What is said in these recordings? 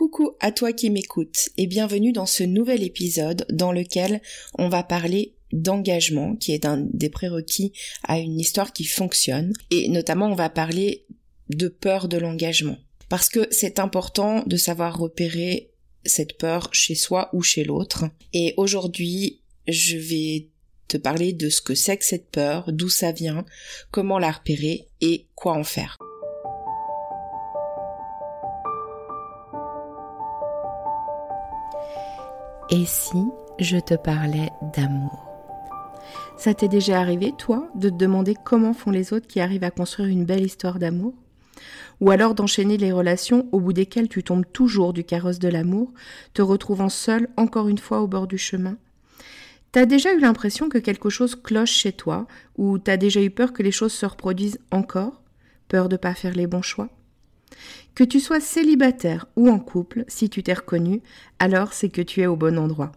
Coucou à toi qui m'écoutes et bienvenue dans ce nouvel épisode dans lequel on va parler d'engagement qui est un des prérequis à une histoire qui fonctionne. Et notamment on va parler de peur de l'engagement. Parce que c'est important de savoir repérer cette peur chez soi ou chez l'autre. Et aujourd'hui je vais te parler de ce que c'est que cette peur, d'où ça vient, comment la repérer et quoi en faire. Et si je te parlais d'amour? Ça t'est déjà arrivé, toi, de te demander comment font les autres qui arrivent à construire une belle histoire d'amour? Ou alors d'enchaîner les relations au bout desquelles tu tombes toujours du carrosse de l'amour, te retrouvant seul encore une fois au bord du chemin? T'as déjà eu l'impression que quelque chose cloche chez toi, ou t'as déjà eu peur que les choses se reproduisent encore? Peur de pas faire les bons choix? Que tu sois célibataire ou en couple, si tu t'es reconnu, alors c'est que tu es au bon endroit.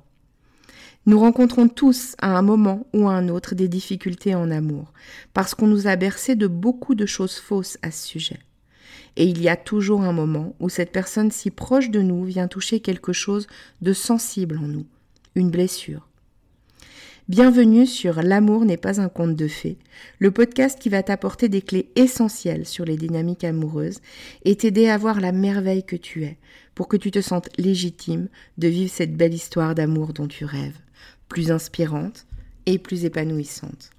Nous rencontrons tous à un moment ou à un autre des difficultés en amour, parce qu'on nous a bercé de beaucoup de choses fausses à ce sujet. Et il y a toujours un moment où cette personne si proche de nous vient toucher quelque chose de sensible en nous, une blessure, Bienvenue sur L'amour n'est pas un conte de fées, le podcast qui va t'apporter des clés essentielles sur les dynamiques amoureuses et t'aider à voir la merveille que tu es, pour que tu te sentes légitime de vivre cette belle histoire d'amour dont tu rêves, plus inspirante et plus épanouissante.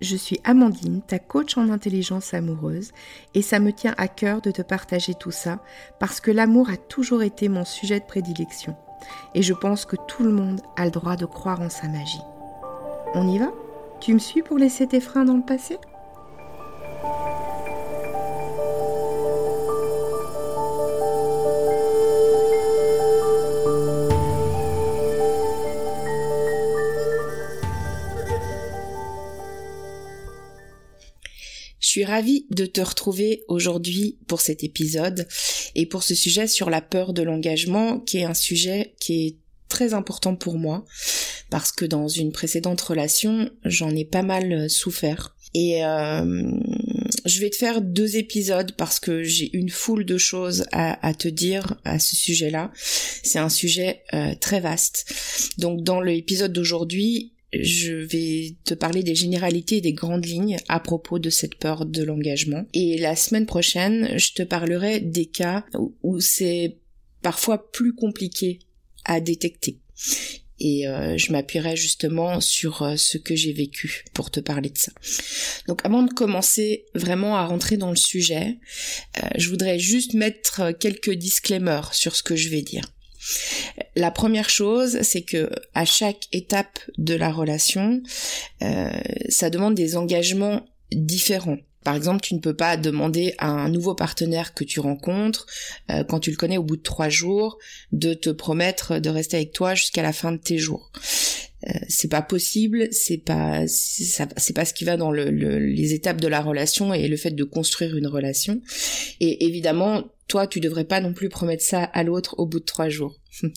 Je suis Amandine, ta coach en intelligence amoureuse, et ça me tient à cœur de te partager tout ça parce que l'amour a toujours été mon sujet de prédilection et je pense que tout le monde a le droit de croire en sa magie. On y va? Tu me suis pour laisser tes freins dans le passé? Ravie de te retrouver aujourd'hui pour cet épisode et pour ce sujet sur la peur de l'engagement qui est un sujet qui est très important pour moi parce que dans une précédente relation j'en ai pas mal euh, souffert et euh, je vais te faire deux épisodes parce que j'ai une foule de choses à, te dire à ce sujet-là. C'est un sujet euh, très vaste. Donc dans l'épisode d'aujourd'hui, je vais te parler des généralités et des grandes lignes à propos de cette peur de l'engagement. Et la semaine prochaine, je te parlerai des cas où c'est parfois plus compliqué à détecter. Et euh, je m'appuierai justement sur euh, ce que j'ai vécu pour te parler de ça. Donc avant de commencer vraiment à rentrer dans le sujet, euh, je voudrais juste mettre quelques disclaimers sur ce que je vais dire. La première chose, c'est que à chaque étape de la relation, euh, ça demande des engagements différents. Par exemple, tu ne peux pas demander à un nouveau partenaire que tu rencontres, euh, quand tu le connais au bout de trois jours, de te promettre de rester avec toi jusqu'à la fin de tes jours. Euh, c'est pas possible, c'est pas c'est pas ce qui va dans les étapes de la relation et le fait de construire une relation. Et évidemment, toi, tu devrais pas non plus promettre ça à l'autre au bout de trois jours.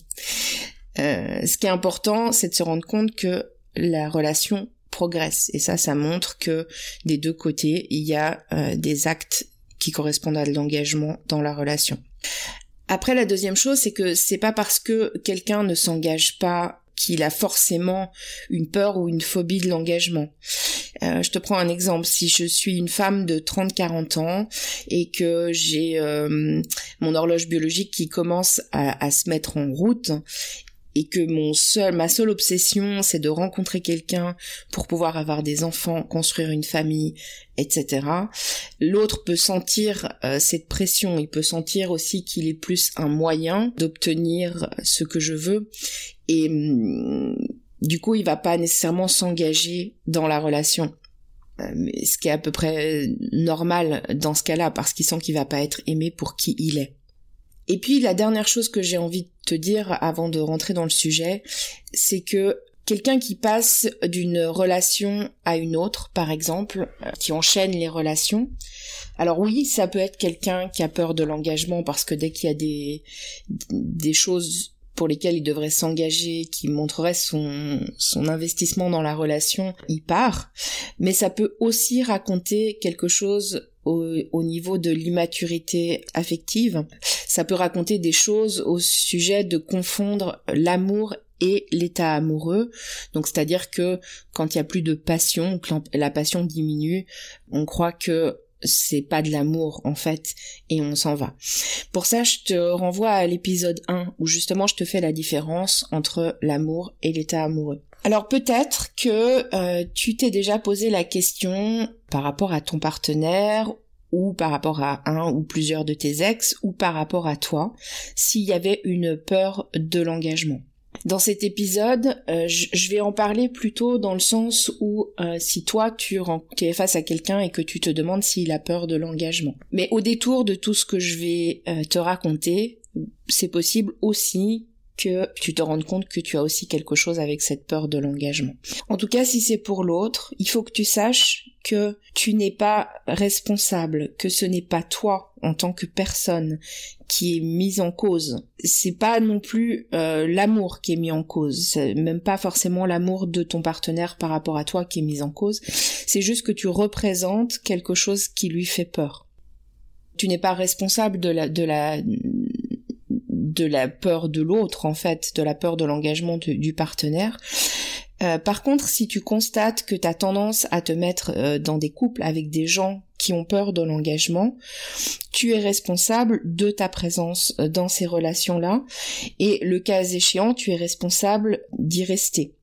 Euh, ce qui est important, c'est de se rendre compte que la relation progresse. Et ça, ça montre que des deux côtés, il y a euh, des actes qui correspondent à de l'engagement dans la relation. Après, la deuxième chose, c'est que c'est pas parce que quelqu'un ne s'engage pas qu'il a forcément une peur ou une phobie de l'engagement. Euh, je te prends un exemple. Si je suis une femme de 30-40 ans et que j'ai euh, mon horloge biologique qui commence à, à, se mettre en route et que mon seul, ma seule obsession, c'est de rencontrer quelqu'un pour pouvoir avoir des enfants, construire une famille, etc. L'autre peut sentir euh, cette pression, il peut sentir aussi qu'il est plus un moyen d'obtenir ce que je veux et hum, du coup, il va pas nécessairement s'engager dans la relation. Euh, ce qui est à peu près normal dans ce cas-là parce qu'il sent qu'il va pas être aimé pour qui il est. Et puis la dernière chose que j'ai envie de te dire avant de rentrer dans le sujet, c'est que quelqu'un qui passe d'une relation à une autre, par exemple, euh, qui enchaîne les relations, alors oui, ça peut être quelqu'un qui a peur de l'engagement parce que dès qu'il y a des, des choses pour lesquels il devrait s'engager, qui montrerait son, son investissement dans la relation, il part. Mais ça peut aussi raconter quelque chose au, niveau de l'immaturité affective. Ça peut raconter des choses au sujet de confondre l'amour et l'état amoureux. Donc c'est-à-dire que quand il y a plus de passion, la passion diminue, on croit que c'est pas de l'amour en fait et on s'en va. Pour ça, je te renvoie à l'épisode 1 où justement je te fais la différence entre l'amour et l'état amoureux. Alors peut-être que euh, tu t'es déjà posé la question par rapport à ton partenaire ou par rapport à un ou plusieurs de tes ex ou par rapport à toi s'il y avait une peur de l'engagement. Dans cet épisode, euh, je vais en parler plutôt dans le sens où euh, si toi tu, es face à quelqu'un et que tu te demandes s'il a peur de l'engagement. Mais au détour de tout ce que je vais euh, te raconter, c'est possible aussi que tu te rendes compte que tu as aussi quelque chose avec cette peur de l'engagement. En tout cas, si c'est pour l'autre, il faut que tu saches que tu n'es pas responsable, que ce n'est pas toi en tant que personne qui est mise en cause. C'est pas non plus euh, l'amour qui est mis en cause, c'est même pas forcément l'amour de ton partenaire par rapport à toi qui est mis en cause. C'est juste que tu représentes quelque chose qui lui fait peur. Tu n'es pas responsable de la de la de la peur de l'autre en fait, de la peur de l'engagement du partenaire. Euh, par contre, si tu constates que tu as tendance à te mettre euh, dans des couples avec des gens qui ont peur de l'engagement, tu es responsable de ta présence euh, dans ces relations-là et le cas échéant, tu es responsable d'y rester.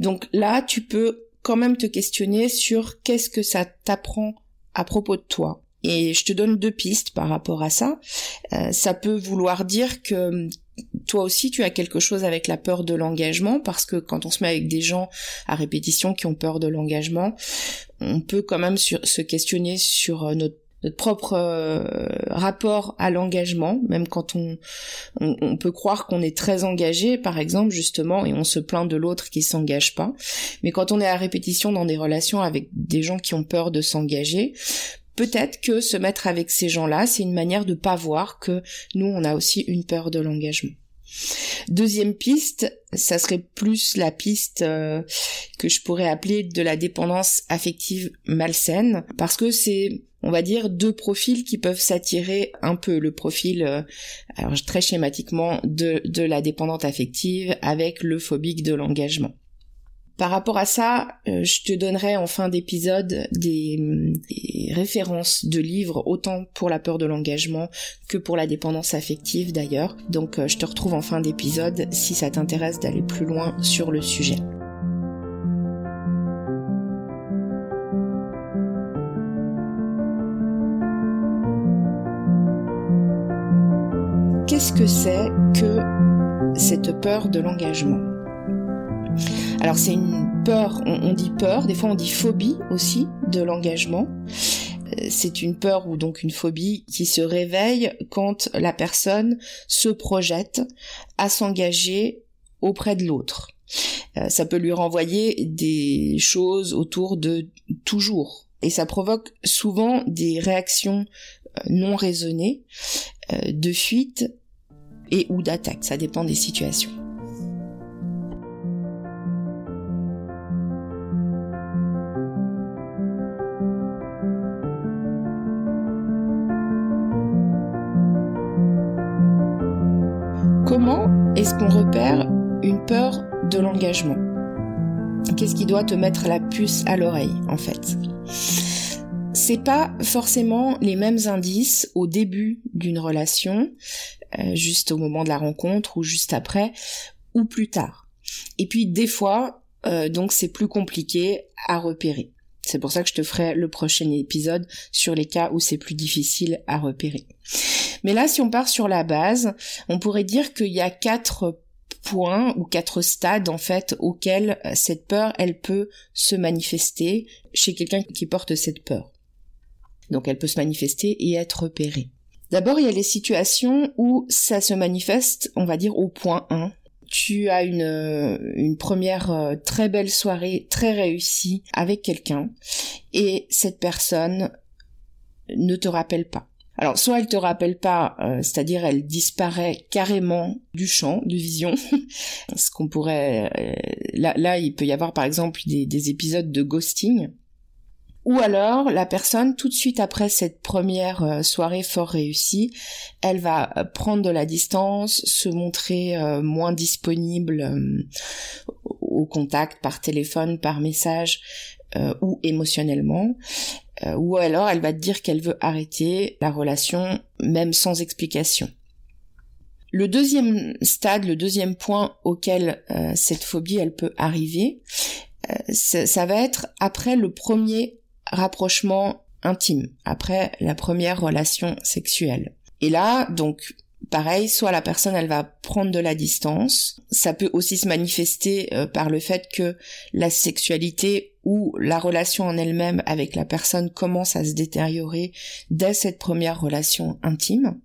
Donc là, tu peux quand même te questionner sur qu'est-ce que ça t'apprend à propos de toi. Et je te donne deux pistes par rapport à ça. ça peut vouloir dire que toi aussi tu as quelque chose avec la peur de l'engagement parce que quand on se met avec des gens à répétition qui ont peur de l'engagement, on peut quand même se questionner sur euh, notre propre euh, rapport à l'engagement, même quand on, on, peut croire qu'on est très engagé, par exemple, justement, et on se plaint de l'autre qui s'engage pas. Mais quand on est à répétition dans des relations avec des gens qui ont peur de s'engager, peut-être que se mettre avec ces gens-là, c'est une manière de pas voir que nous, on a aussi une peur de l'engagement. Deuxième piste, ça serait plus la piste euh, que je pourrais appeler de la dépendance affective malsaine, parce que c'est, on va dire, deux profils qui peuvent s'attirer un peu. Le profil, euh, alors très schématiquement, de, de la dépendante affective avec le phobique de l'engagement. Par rapport à ça, euh, je te donnerai en fin d'épisode des, références de livres, autant pour la peur de l'engagement que pour la dépendance affective d'ailleurs. Donc euh, je te retrouve en fin d'épisode si ça t'intéresse d'aller plus loin sur le sujet. Qu'est-ce que c'est que cette peur de l'engagement? Alors c'est une peur, on, dit peur, des fois on dit phobie aussi de l'engagement. Euh, c'est une peur ou donc une phobie qui se réveille quand la personne se projette à s'engager auprès de l'autre. Euh, ça peut lui renvoyer des choses autour de toujours. Et ça provoque souvent des réactions euh, non raisonnées, de fuite et ou d'attaque. Ça dépend des situations. Qu'est-ce qui doit te mettre la puce à l'oreille en fait? C'est pas forcément les mêmes indices au début d'une relation, euh, juste au moment de la rencontre ou juste après, ou plus tard. Et puis des fois, euh, donc c'est plus compliqué à repérer. C'est pour ça que je te ferai le prochain épisode sur les cas où c'est plus difficile à repérer. Mais là, si on part sur la base, on pourrait dire qu'il y a quatre points ou quatre stades en fait auxquels euh, cette peur elle peut se manifester chez quelqu'un qui porte cette peur. Donc elle peut se manifester et être repérée. D'abord, il y a les situations où ça se manifeste, on va dire au point 1, tu as une, euh, première euh, très belle soirée, très réussie avec quelqu'un, et cette personne ne te rappelle pas. Alors soit elle te rappelle pas, euh, c'est-à-dire elle disparaît carrément du champ de vision, ce qu'on pourrait là là il peut y avoir par exemple des, des épisodes de ghosting Ou alors, la personne, tout de suite après cette première euh, soirée fort réussie, elle va euh, prendre de la distance, se montrer euh, moins disponible au contact par téléphone, par message ou émotionnellement. Ou alors, elle va dire qu'elle veut arrêter la relation, même sans explication. Le deuxième stade, le deuxième point auquel cette phobie elle peut arriver, ça va être après le premier rapprochement intime, après la première relation sexuelle. Et là, donc, pareil, soit la personne elle va prendre de la distance, ça peut aussi se manifester euh, par le fait que la sexualité ou la relation en elle-même avec la personne commence à se détériorer dès cette première relation intime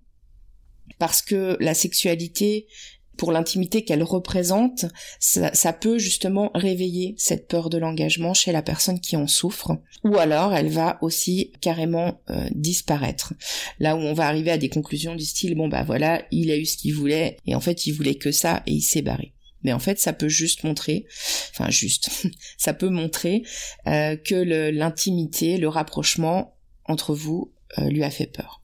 parce que la sexualité pour l'intimité qu'elle représente, ça, peut justement réveiller cette peur de l'engagement chez la personne qui en souffre, ou alors elle va aussi carrément euh, disparaître. Là où on va arriver à des conclusions du style bon bah voilà, il a eu ce qu'il voulait et en fait il voulait que ça et il s'est barré. Mais en fait, ça peut juste montrer, enfin juste, ça peut montrer euh, que l'intimité, le, rapprochement entre vous euh, lui a fait peur.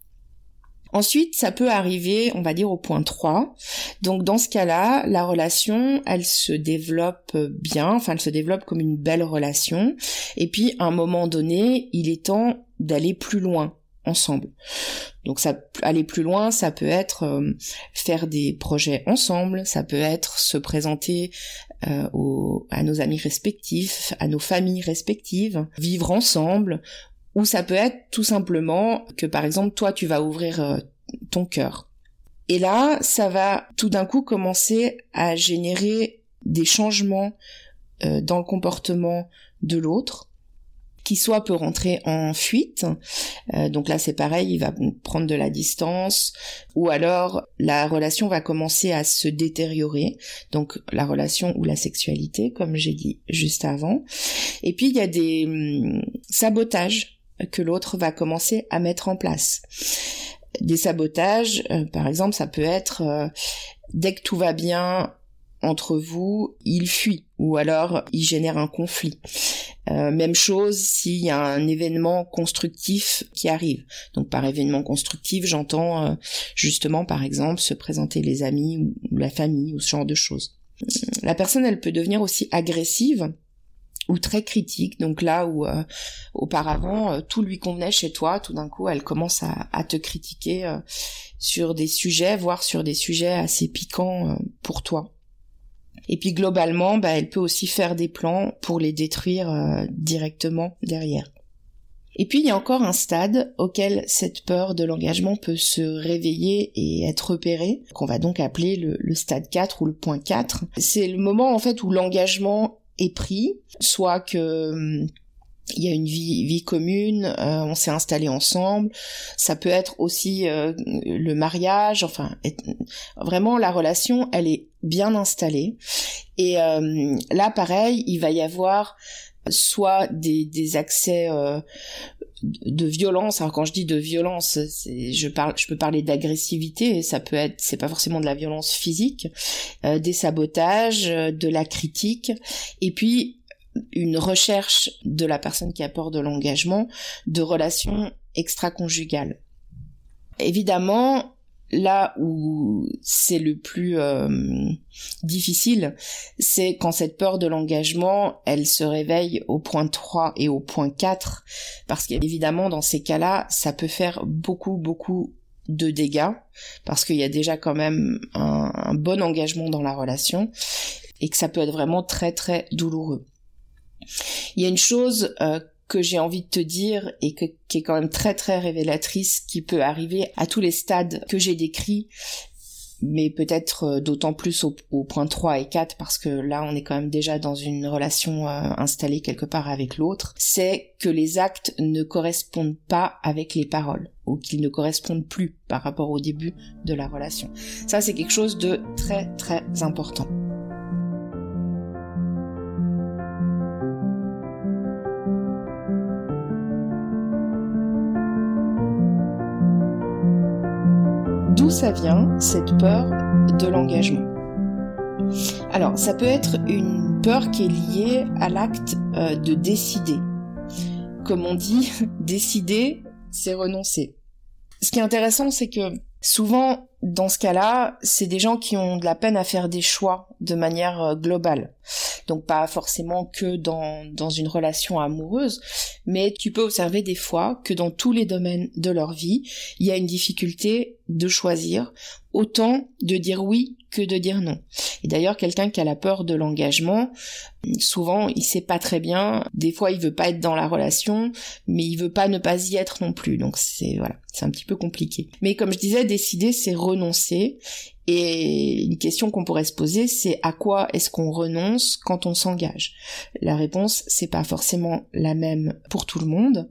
Ensuite, ça peut arriver, on va dire, au point 3. Donc dans ce cas-là, la relation, elle se développe bien, enfin elle se développe comme une belle relation. Et puis, à un moment donné, il est temps d'aller plus loin ensemble. Donc ça aller plus loin, ça peut être euh, faire des projets ensemble, ça peut être se présenter euh, à nos amis respectifs, à nos familles respectives, vivre ensemble, ou ça peut être tout simplement que par exemple toi tu vas ouvrir euh, ton cœur. Et là, ça va tout d'un coup commencer à générer des changements euh, dans le comportement de l'autre qui soit peut rentrer en fuite, euh, donc là c'est pareil, il va prendre de la distance, ou alors la relation va commencer à se détériorer, donc la relation ou la sexualité, comme j'ai dit juste avant. Et puis il y a des hum, sabotages que l'autre va commencer à mettre en place. Des sabotages, euh, par exemple, ça peut être euh, dès que tout va bien entre vous, il fuit ou alors il génère un conflit. Euh, même chose s'il y a un événement constructif qui arrive. Donc par événement constructif, j'entends justement par exemple se présenter les amis ou la famille ou ce genre de choses. La personne, elle peut devenir aussi agressive ou très critique. Donc là où euh, auparavant euh, tout lui convenait chez toi, tout d'un coup elle commence à, te critiquer euh, sur des sujets, voire sur des sujets assez piquants pour toi. Et puis globalement, bah, elle peut aussi faire des plans pour les détruire directement derrière. Et puis il y a encore un stade auquel cette peur de l'engagement peut se réveiller et être repérée, qu'on va donc appeler le, le, stade 4 ou le point 4. C'est le moment en fait où l'engagement est pris, soit que hum, il y a une vie, vie commune, euh, on s'est installé ensemble. Ça peut être aussi euh, le mariage, enfin vraiment la relation, elle est bien installée. Et euh, là, pareil, il va y avoir soit des, des accès de violence. Alors quand je dis de violence, je parle, je peux parler d'agressivité. Ça peut être, c'est pas forcément de la violence physique, euh, des sabotages, euh, de la critique, et puis une recherche de la personne qui apporte de l'engagement de relations extra-conjugales. Évidemment, là où c'est le plus euh, difficile, c'est quand cette peur de l'engagement, elle se réveille au point 3 et au point 4, parce qu'évidemment, dans ces cas-là, ça peut faire beaucoup, beaucoup de dégâts, parce qu'il y a déjà quand même un, bon engagement dans la relation, et que ça peut être vraiment très, très douloureux. Il y a une chose euh, que j'ai envie de te dire et qui est quand même très très révélatrice, qui peut arriver à tous les stades que j'ai décrits, mais peut-être euh, d'autant plus au, point 3 et 4 parce que là on est quand même déjà dans une relation euh, installée quelque part avec l'autre, c'est que les actes ne correspondent pas avec les paroles ou qu'ils ne correspondent plus par rapport au début de la relation. Ça c'est quelque chose de très très important. Ça vient, cette peur de l'engagement. Alors, ça peut être une peur qui est liée à l'acte euh, de décider. comme on dit, décider, c'est renoncer. Ce qui est intéressant, c'est que souvent, dans ce cas-là, c'est des gens qui ont de la peine à faire des choix de manière euh, globale. Donc pas forcément que dans, dans une relation amoureuse, mais tu peux observer des fois que dans tous les domaines de leur vie, il y a une difficulté de choisir, autant de dire oui que de dire non. Et d'ailleurs, quelqu'un qui a la peur de l'engagement, souvent, il sait pas très bien. Des fois, il veut pas être dans la relation, mais il veut pas ne pas y être non plus. Donc c'est voilà, c'est un petit peu compliqué. Mais comme je disais, décider, c'est renoncer. Et une question qu'on pourrait se poser, c'est à quoi est-ce qu'on renonce quand on s'engage? La réponse, c'est pas forcément la même pour tout le monde,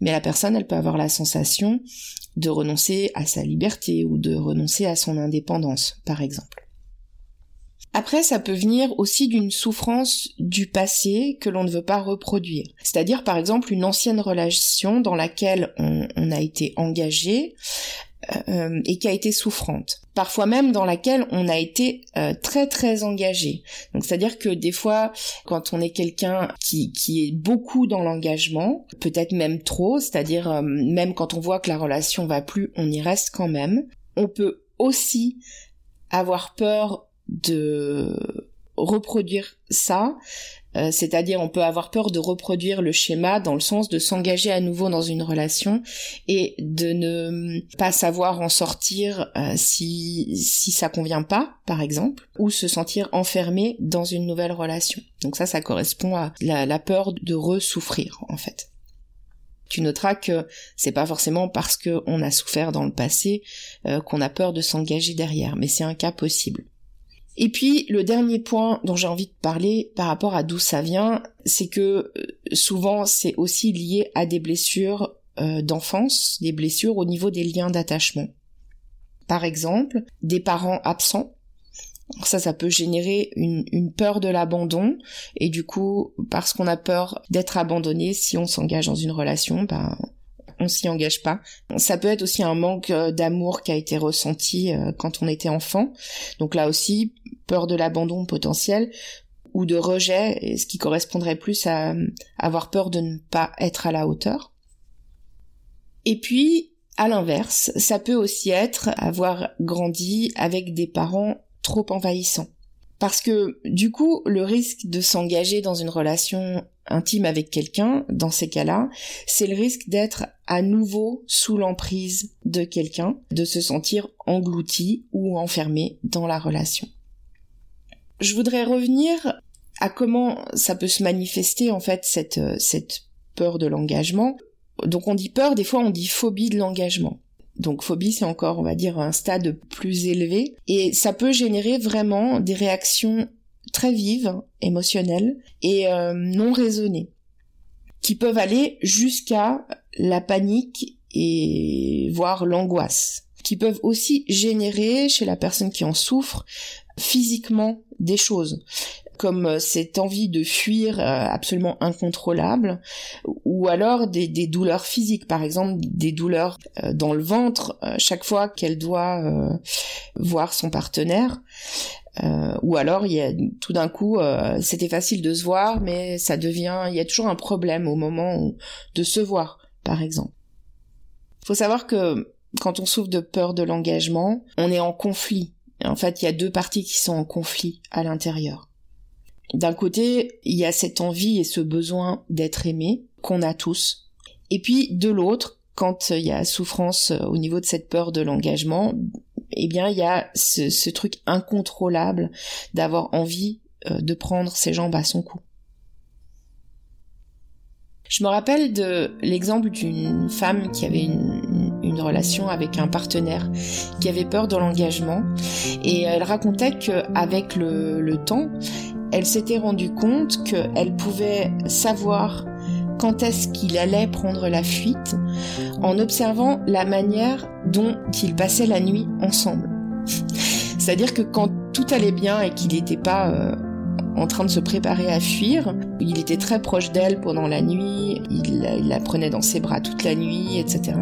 mais la personne, elle peut avoir la sensation de renoncer à sa liberté ou de renoncer à son indépendance, par exemple. Après, ça peut venir aussi d'une souffrance du passé que l'on ne veut pas reproduire. C'est-à-dire, par exemple, une ancienne relation dans laquelle on, on a été engagé euh, et qui a été souffrante. Parfois même dans laquelle on a été euh, très très engagé. Donc c'est-à-dire que des fois, quand on est quelqu'un qui, qui est beaucoup dans l'engagement, peut-être même trop, c'est-à-dire euh, même quand on voit que la relation va plus, on y reste quand même. On peut aussi avoir peur de reproduire ça euh, c'est-à-dire on peut avoir peur de reproduire le schéma dans le sens de s'engager à nouveau dans une relation et de ne pas savoir en sortir euh, si si ça convient pas, par exemple, ou se sentir enfermé dans une nouvelle relation. Donc ça, ça correspond à la, peur de ressouffrir en fait. Tu noteras que c'est pas forcément parce qu'on a souffert dans le passé euh, qu'on a peur de s'engager derrière, mais c'est un cas possible. Et puis le dernier point dont j'ai envie de parler par rapport à d'où ça vient, c'est que euh, souvent c'est aussi lié à des blessures euh, d'enfance, des blessures au niveau des liens d'attachement. Par exemple, des parents absents. Ça, ça peut générer une, peur de l'abandon et du coup, parce qu'on a peur d'être abandonné, si on s'engage dans une relation, ben on s'y engage pas. Ça peut être aussi un manque euh, d'amour qui a été ressenti quand on était enfant. Donc là aussi, peur de l'abandon potentiel ou de rejet, ce qui correspondrait plus à avoir peur de ne pas être à la hauteur. Et puis, à l'inverse, ça peut aussi être avoir grandi avec des parents trop envahissants. Parce que du coup, le risque de s'engager dans une relation intime avec quelqu'un, dans ces cas-là, c'est le risque d'être à nouveau sous l'emprise de quelqu'un, de se sentir englouti ou enfermé dans la relation. Je voudrais revenir à comment ça peut se manifester en fait cette, euh, cette peur de l'engagement. Donc on dit peur, des fois on dit phobie de l'engagement. Donc phobie c'est encore on va dire un stade plus élevé. Et ça peut générer vraiment des réactions très vives, émotionnelles et euh, non raisonnées qui peuvent aller jusqu'à la panique et voire l'angoisse qui peuvent aussi générer chez la personne qui en souffre physiquement des choses comme euh, cette envie de fuir euh, absolument incontrôlable, ou alors des, douleurs physiques, par exemple des douleurs euh, dans le ventre chaque fois qu'elle doit voir son partenaire, ou alors il y a tout d'un coup c'était facile de se voir, mais ça devient il y a toujours un problème au moment de se voir, par exemple. Faut savoir que quand on souffre de peur de l'engagement, on est en conflit en fait, il y a deux parties qui sont en conflit à l'intérieur. D'un côté, il y a cette envie et ce besoin d'être aimé qu'on a tous. Et puis, de l'autre, quand il y a souffrance euh, au niveau de cette peur de l'engagement, eh bien, il y a ce, truc incontrôlable d'avoir envie euh, de prendre ses jambes à son cou. Je me rappelle de l'exemple d'une femme qui avait une, relation avec un partenaire qui avait peur de l'engagement et elle racontait qu'avec le, le temps, elle s'était rendue compte qu'elle pouvait savoir quand est-ce qu'il allait prendre la fuite en observant la manière dont ils passaient la nuit ensemble. C'est-à-dire que quand tout allait bien et qu'il n'était pas euh, en train de se préparer à fuir. Il était très proche d'elle pendant la nuit, il, la prenait dans ses bras toute la nuit, etc.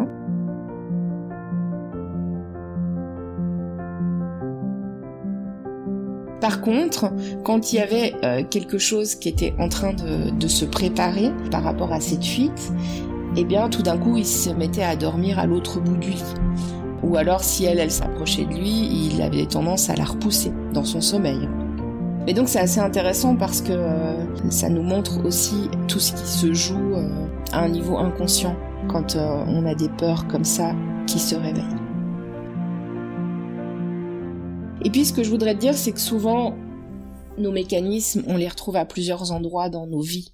Par contre, quand il y avait euh, quelque chose qui était en train de, se préparer par rapport à cette fuite, eh bien tout d'un coup il se mettait à dormir à l'autre bout du lit. Ou alors si elle, elle s'approchait de lui, il avait tendance à la repousser dans son sommeil. Et donc c'est assez intéressant parce que euh, ça nous montre aussi tout ce qui se joue euh, à un niveau inconscient quand on a des peurs comme ça qui se réveillent. Et puis ce que je voudrais te dire, c'est que souvent nos mécanismes, on les retrouve à plusieurs endroits dans nos vies.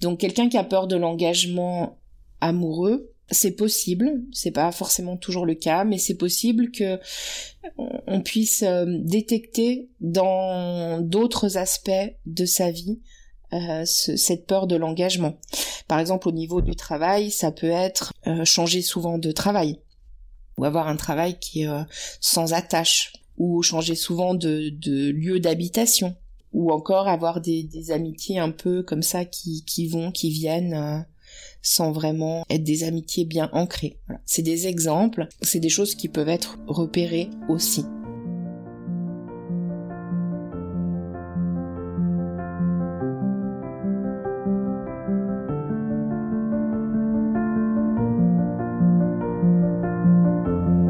Donc quelqu'un qui a peur de l'engagement amoureux, c'est possible, c'est pas forcément toujours le cas, mais c'est possible que on puisse euh, détecter dans d'autres aspects de sa vie euh, cette peur de l'engagement. Par exemple, au niveau du travail, ça peut être euh, changer souvent de travail, ou avoir un travail qui est sans attache, ou changer souvent de, de lieu d'habitation, ou encore avoir des, amitiés un peu comme ça qui, qui vont, qui viennent sans vraiment être des amitiés bien ancrées. C'est des exemples, c'est des choses qui peuvent être repérées aussi.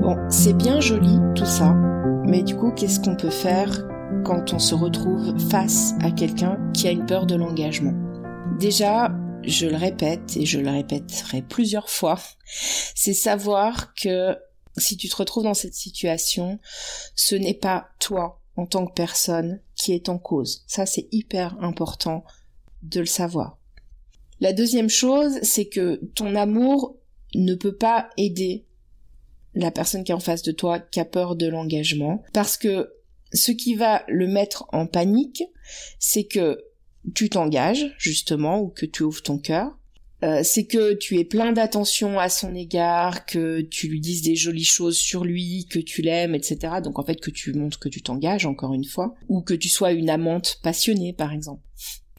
Bon, c'est bien joli tout ça, mais du coup, qu'est-ce qu'on peut faire quand on se retrouve face à quelqu'un qui a une peur de l'engagement? Déjà, je le répète et je le répéterai plusieurs fois, c'est savoir que si tu te retrouves dans cette situation, ce n'est pas toi en tant que personne qui est en cause. Ça, c'est hyper important de le savoir. La deuxième chose, c'est que ton amour ne peut pas aider la personne qui est en face de toi, qui a peur de l'engagement, parce que ce qui va le mettre en panique, c'est que tu t'engages justement ou que tu ouvres ton cœur. Euh, c'est que tu es plein d'attention à son égard, que tu lui dises des jolies choses sur lui, que tu l'aimes, etc. Donc en fait que tu montres que tu t'engages encore une fois, ou que tu sois une amante passionnée par exemple.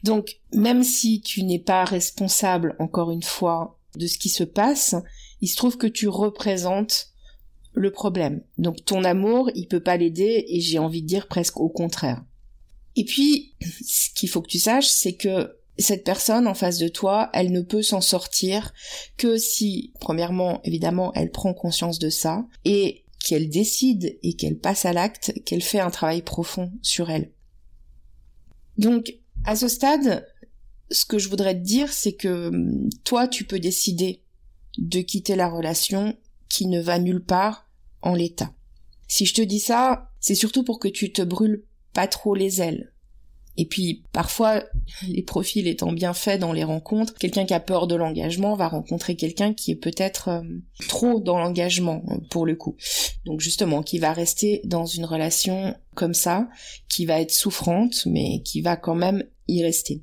Donc même si tu n'es pas responsable encore une fois de ce qui se passe, il se trouve que tu représentes le problème. Donc ton amour, il peut pas l'aider et j'ai envie de dire presque au contraire. Et puis, ce qu'il faut que tu saches, c'est que cette personne en face de toi, elle ne peut s'en sortir que si, premièrement, évidemment, elle prend conscience de ça et qu'elle décide et qu'elle passe à l'acte, qu'elle fait un travail profond sur elle. Donc, à ce stade, ce que je voudrais te dire, c'est que hum, toi, tu peux décider de quitter la relation qui ne va nulle part en l'état. Si je te dis ça, c'est surtout pour que tu te brûles pas trop les ailes. Et puis parfois, les profils étant bien faits dans les rencontres, quelqu'un qui a peur de l'engagement va rencontrer quelqu'un qui est peut-être euh, trop dans l'engagement euh, pour le coup. Donc justement, qui va rester dans une relation comme ça, qui va être souffrante, mais qui va quand même y rester.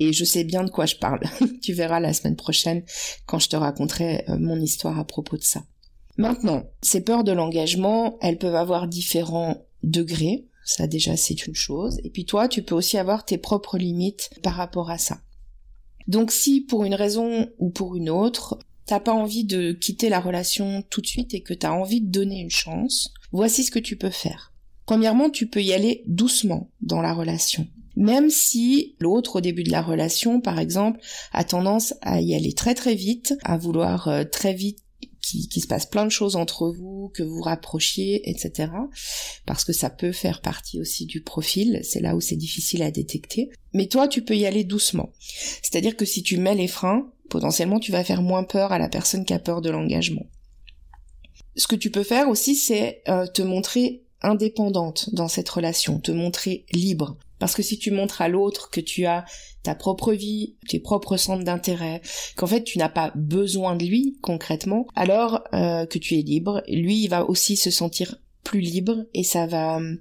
Et je sais bien de quoi je parle. tu verras la semaine prochaine quand je te raconterai euh, mon histoire à propos de ça. Maintenant, ces peurs de l'engagement, elles peuvent avoir différents degrés. Ça déjà c'est une chose. Et puis toi, tu peux aussi avoir tes propres limites par rapport à ça. Donc si pour une raison ou pour une autre, t'as pas envie de quitter la relation tout de suite et que t'as envie de donner une chance, voici ce que tu peux faire. Premièrement, tu peux y aller doucement dans la relation. Même si l'autre au début de la relation, par exemple, a tendance à y aller très très vite, à vouloir euh, très vite qui, se passe plein de choses entre vous, que vous rapprochiez, etc. Parce que ça peut faire partie aussi du profil, c'est là où c'est difficile à détecter. Mais toi, tu peux y aller doucement. C'est-à-dire que si tu mets les freins, potentiellement tu vas faire moins peur à la personne qui a peur de l'engagement. Ce que tu peux faire aussi, c'est euh, te montrer indépendante dans cette relation, te montrer libre. Parce que si tu montres à l'autre que tu as ta propre vie, tes propres centres d'intérêt, qu'en fait tu n'as pas besoin de lui concrètement, alors euh, que tu es libre, lui il va aussi se sentir plus libre et ça va hum,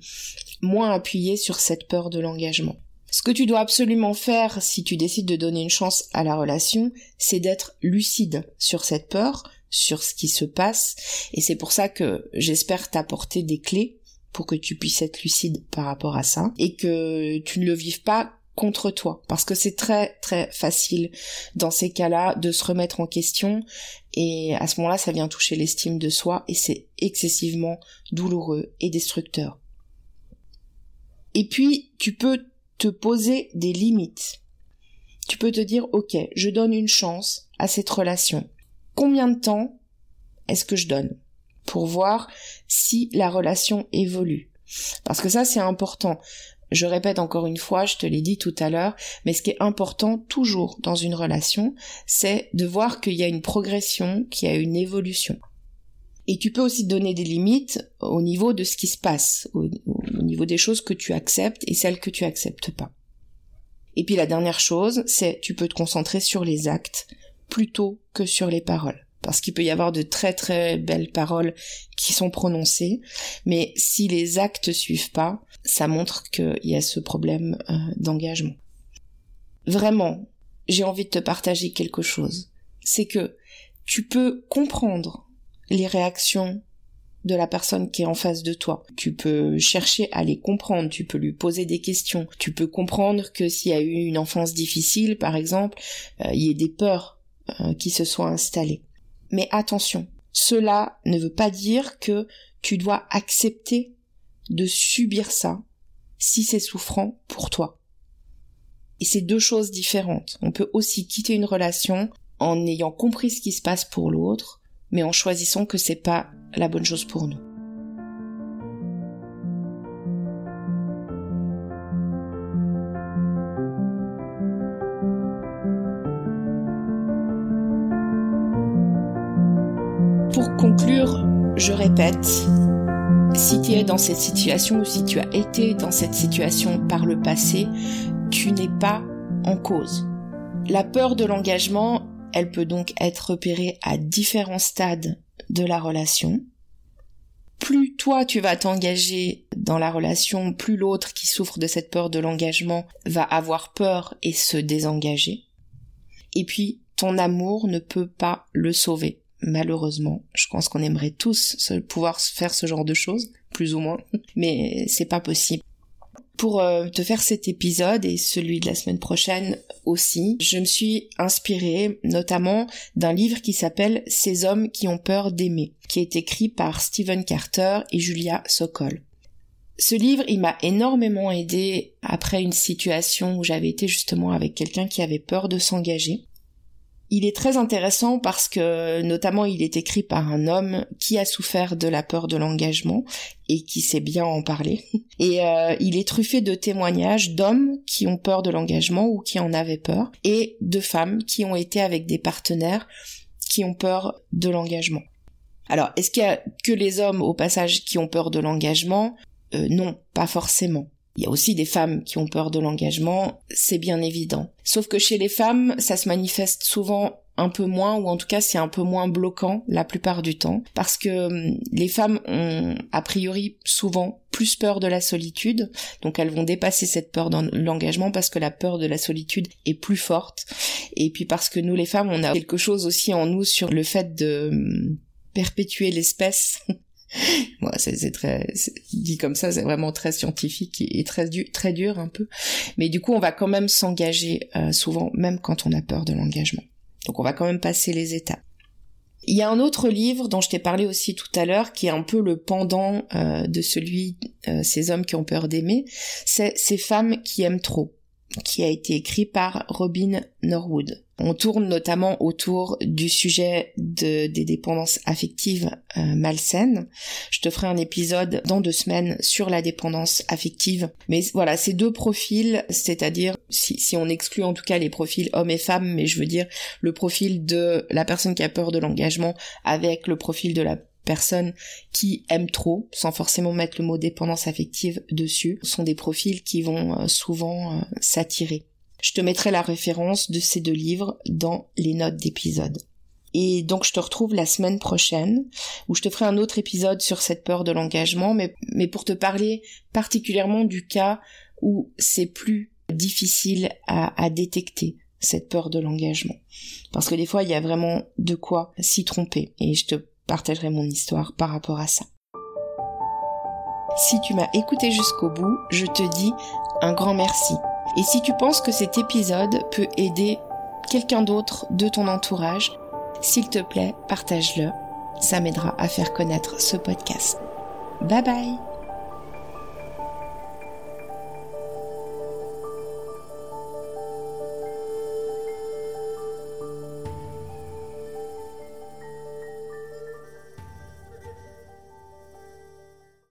moins appuyer sur cette peur de l'engagement. Ce que tu dois absolument faire si tu décides de donner une chance à la relation, c'est d'être lucide sur cette peur, sur ce qui se passe, et c'est pour ça que j'espère t'apporter des clés pour que tu puisses être lucide par rapport à ça et que tu ne le vives pas contre toi parce que c'est très très facile dans ces cas-là de se remettre en question et à ce moment-là ça vient toucher l'estime de soi et c'est excessivement douloureux et destructeur. Et puis, tu peux te poser des limites. Tu peux te dire, ok, je donne une chance à cette relation. Combien de temps est-ce que je donne? Pour voir si la relation évolue Parce que ça, c'est important. Je répète encore une fois, je te l'ai dit tout à l'heure, mais ce qui est important toujours dans une relation, c'est de voir qu'il y a une progression, qu'il y a une évolution. Et tu peux aussi donner des limites au niveau de ce qui se passe, au, niveau des choses que tu acceptes et celles que tu acceptes pas. Et puis la dernière chose, c'est tu peux te concentrer sur les actes plutôt que sur les paroles. Parce qu'il peut y avoir de très très belles paroles qui sont prononcées, mais si les actes suivent pas, ça montre qu'il y a ce problème euh, d'engagement. Vraiment, j'ai envie de te partager quelque chose. C'est que tu peux comprendre les réactions de la personne qui est en face de toi. Tu peux chercher à les comprendre, tu peux lui poser des questions, tu peux comprendre que s'il y a eu une enfance difficile, par exemple, euh, il y ait des peurs euh, qui se soient installées. Mais attention, cela ne veut pas dire que tu dois accepter de subir ça si c'est souffrant pour toi. Et c'est deux choses différentes. On peut aussi quitter une relation en ayant compris ce qui se passe pour l'autre, mais en choisissant que c'est pas la bonne chose pour nous. Conclure, je répète, si tu es dans cette situation ou si tu as été dans cette situation par le passé, tu n'es pas en cause. La peur de l'engagement, elle peut donc être repérée à différents stades de la relation. Plus toi tu vas t'engager dans la relation, plus l'autre qui souffre de cette peur de l'engagement va avoir peur et se désengager. Et puis ton amour ne peut pas le sauver malheureusement. Je pense qu'on aimerait tous pouvoir faire ce genre de choses, plus ou moins, mais c'est pas possible. Pour euh, te faire cet épisode et celui de la semaine prochaine aussi, je me suis inspirée notamment d'un livre qui s'appelle Ces hommes qui ont peur d'aimer, qui est écrit par Stephen Carter et Julia Sokol. Ce livre, il m'a énormément aidé après une situation où j'avais été justement avec quelqu'un qui avait peur de s'engager. Il est très intéressant parce que notamment il est écrit par un homme qui a souffert de la peur de l'engagement et qui sait bien en parler. Et euh, il est truffé de témoignages d'hommes qui ont peur de l'engagement ou qui en avaient peur et de femmes qui ont été avec des partenaires qui ont peur de l'engagement. Alors, est-ce qu'il y a que les hommes au passage qui ont peur de l'engagement? Euh, Non, pas forcément. Il y a aussi des femmes qui ont peur de l'engagement, c'est bien évident. Sauf que chez les femmes, ça se manifeste souvent un peu moins, ou en tout cas c'est un peu moins bloquant la plupart du temps, parce que hum, les femmes ont a priori souvent plus peur de la solitude, donc elles vont dépasser cette peur de l'engagement parce que la peur de la solitude est plus forte, et puis parce que nous les femmes, on a quelque chose aussi en nous sur le fait de hum, perpétuer l'espèce Moi, c'est très dit comme ça, c'est vraiment très scientifique et très dur, très dur un peu. Mais du coup, on va quand même s'engager euh, souvent, même quand on a peur de l'engagement. Donc, on va quand même passer les étapes. Il y a un autre livre dont je t'ai parlé aussi tout à l'heure, qui est un peu le pendant euh, de celui euh, Ces hommes qui ont peur d'aimer. C'est Ces femmes qui aiment trop qui a été écrit par Robin Norwood. On tourne notamment autour du sujet de, des dépendances affectives euh, malsaines. Je te ferai un épisode dans deux semaines sur la dépendance affective. Mais voilà, ces deux profils, c'est-à-dire si, si on exclut en tout cas les profils hommes et femmes, mais je veux dire le profil de la personne qui a peur de l'engagement avec le profil de la personnes qui aiment trop, sans forcément mettre le mot dépendance affective dessus, sont des profils qui vont euh, souvent euh, s'attirer. Je te mettrai la référence de ces deux livres dans les notes d'épisode. Et donc je te retrouve la semaine prochaine où je te ferai un autre épisode sur cette peur de l'engagement, mais, mais pour te parler particulièrement du cas où c'est plus difficile à, à détecter cette peur de l'engagement. Parce que des fois il y a vraiment de quoi s'y tromper. Et je te partagerai mon histoire par rapport à ça. Si tu m'as écouté jusqu'au bout, je te dis un grand merci. Et si tu penses que cet épisode peut aider quelqu'un d'autre de ton entourage, s'il te plaît, partage-le. Ça m'aidera à faire connaître ce podcast. Bye bye